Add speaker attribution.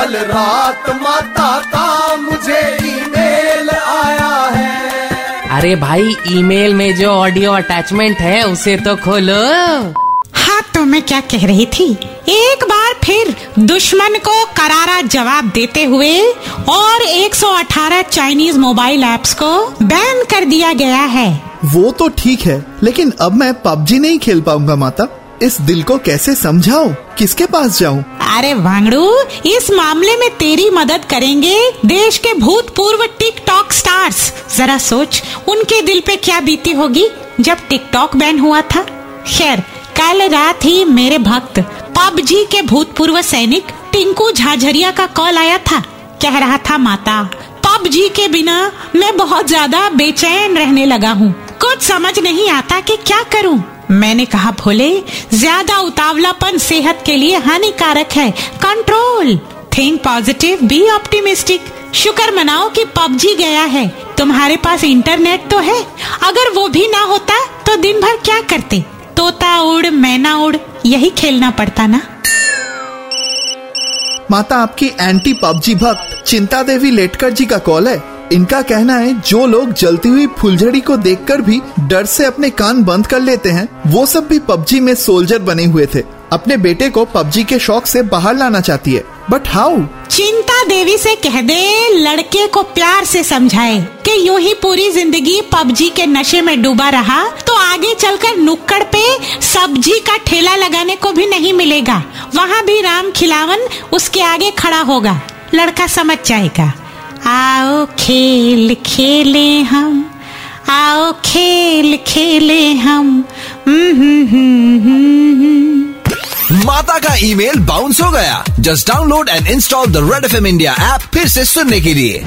Speaker 1: कल रात माता का मुझे ईमेल आया है।
Speaker 2: अरे भाई ईमेल में जो ऑडियो अटैचमेंट है उसे तो खोलो।
Speaker 3: हाँ तो मैं क्या कह रही थी? एक बार फिर दुश्मन को करारा जवाब देते हुए और 118 चाइनीज़ मोबाइल ऐप्स को बैन कर दिया गया है।
Speaker 4: वो तो ठीक है लेकिन अब मैं पबजी नहीं खेल पाऊँगा माता। इस दिल को कैसे समझाऊं? किसके पास जाऊँ?
Speaker 3: अरे वांगड़ू, इस मामले में तेरी मदद करेंगे देश के भूतपूर्व टिकटॉक स्टार्स। जरा सोच, उनके दिल पे क्या बीती होगी जब टिकटॉक बैन हुआ था? खैर, कल रात ही मेरे भक्त, पबजी के भूतपूर्व सैनिक, टिंकू झाझरिया का कॉल आया था। कह रहा था, माता, पबजी के बिना मैं बहुत ज़्यादा बेचैन रहने लगा हूँ। कुछ समझ नहीं आता कि क्या करूँ। मैंने कहा, भोले, ज़्यादा उतावलापन सेहत के लिए हानिकारक है। Control think positive be optimistic शुक्र मनाओ कि पबजी गया है। तुम्हारे पास इंटरनेट तो है। अगर वो भी ना होता तो दिन भर क्या करते? तोता उड़, मैना उड़, यही खेलना पड़ता ना?
Speaker 4: माता, आपकी एंटी पबजी भक्त चिंता देवी लेटकर जी का कॉल है। इनका कहना है, जो लोग जलती हुई फुलझड़ी को देखकर भी डर से अपने कान बंद कर लेते हैं, वो सब भी पबजी में सोल्जर बने हुए थे। अपने बेटे को पबजी के शौक से बाहर लाना चाहती है। बट हाउ
Speaker 3: चिंता देवी से कह दे, लड़के को प्यार से समझाए कि यूँ ही पूरी ज़िंदगी पबजी के नशे में डूबा रहा तो आगे चलकर नुक्कड़ पे सब्ज़ी का ठेला लगाने को भी नहीं मिलेगा। वहाँ भी राम खिलावन उसके आगे खड़ा होगा। लड़का समझ जाएगा। आओ खेल खेले हम आओ खेल खेले हम। हम्म, हम्म, हम्म।
Speaker 5: माता का ईमेल बाउंस हो गया। Just download and install the red F M India app फिर से सुनने के लिए।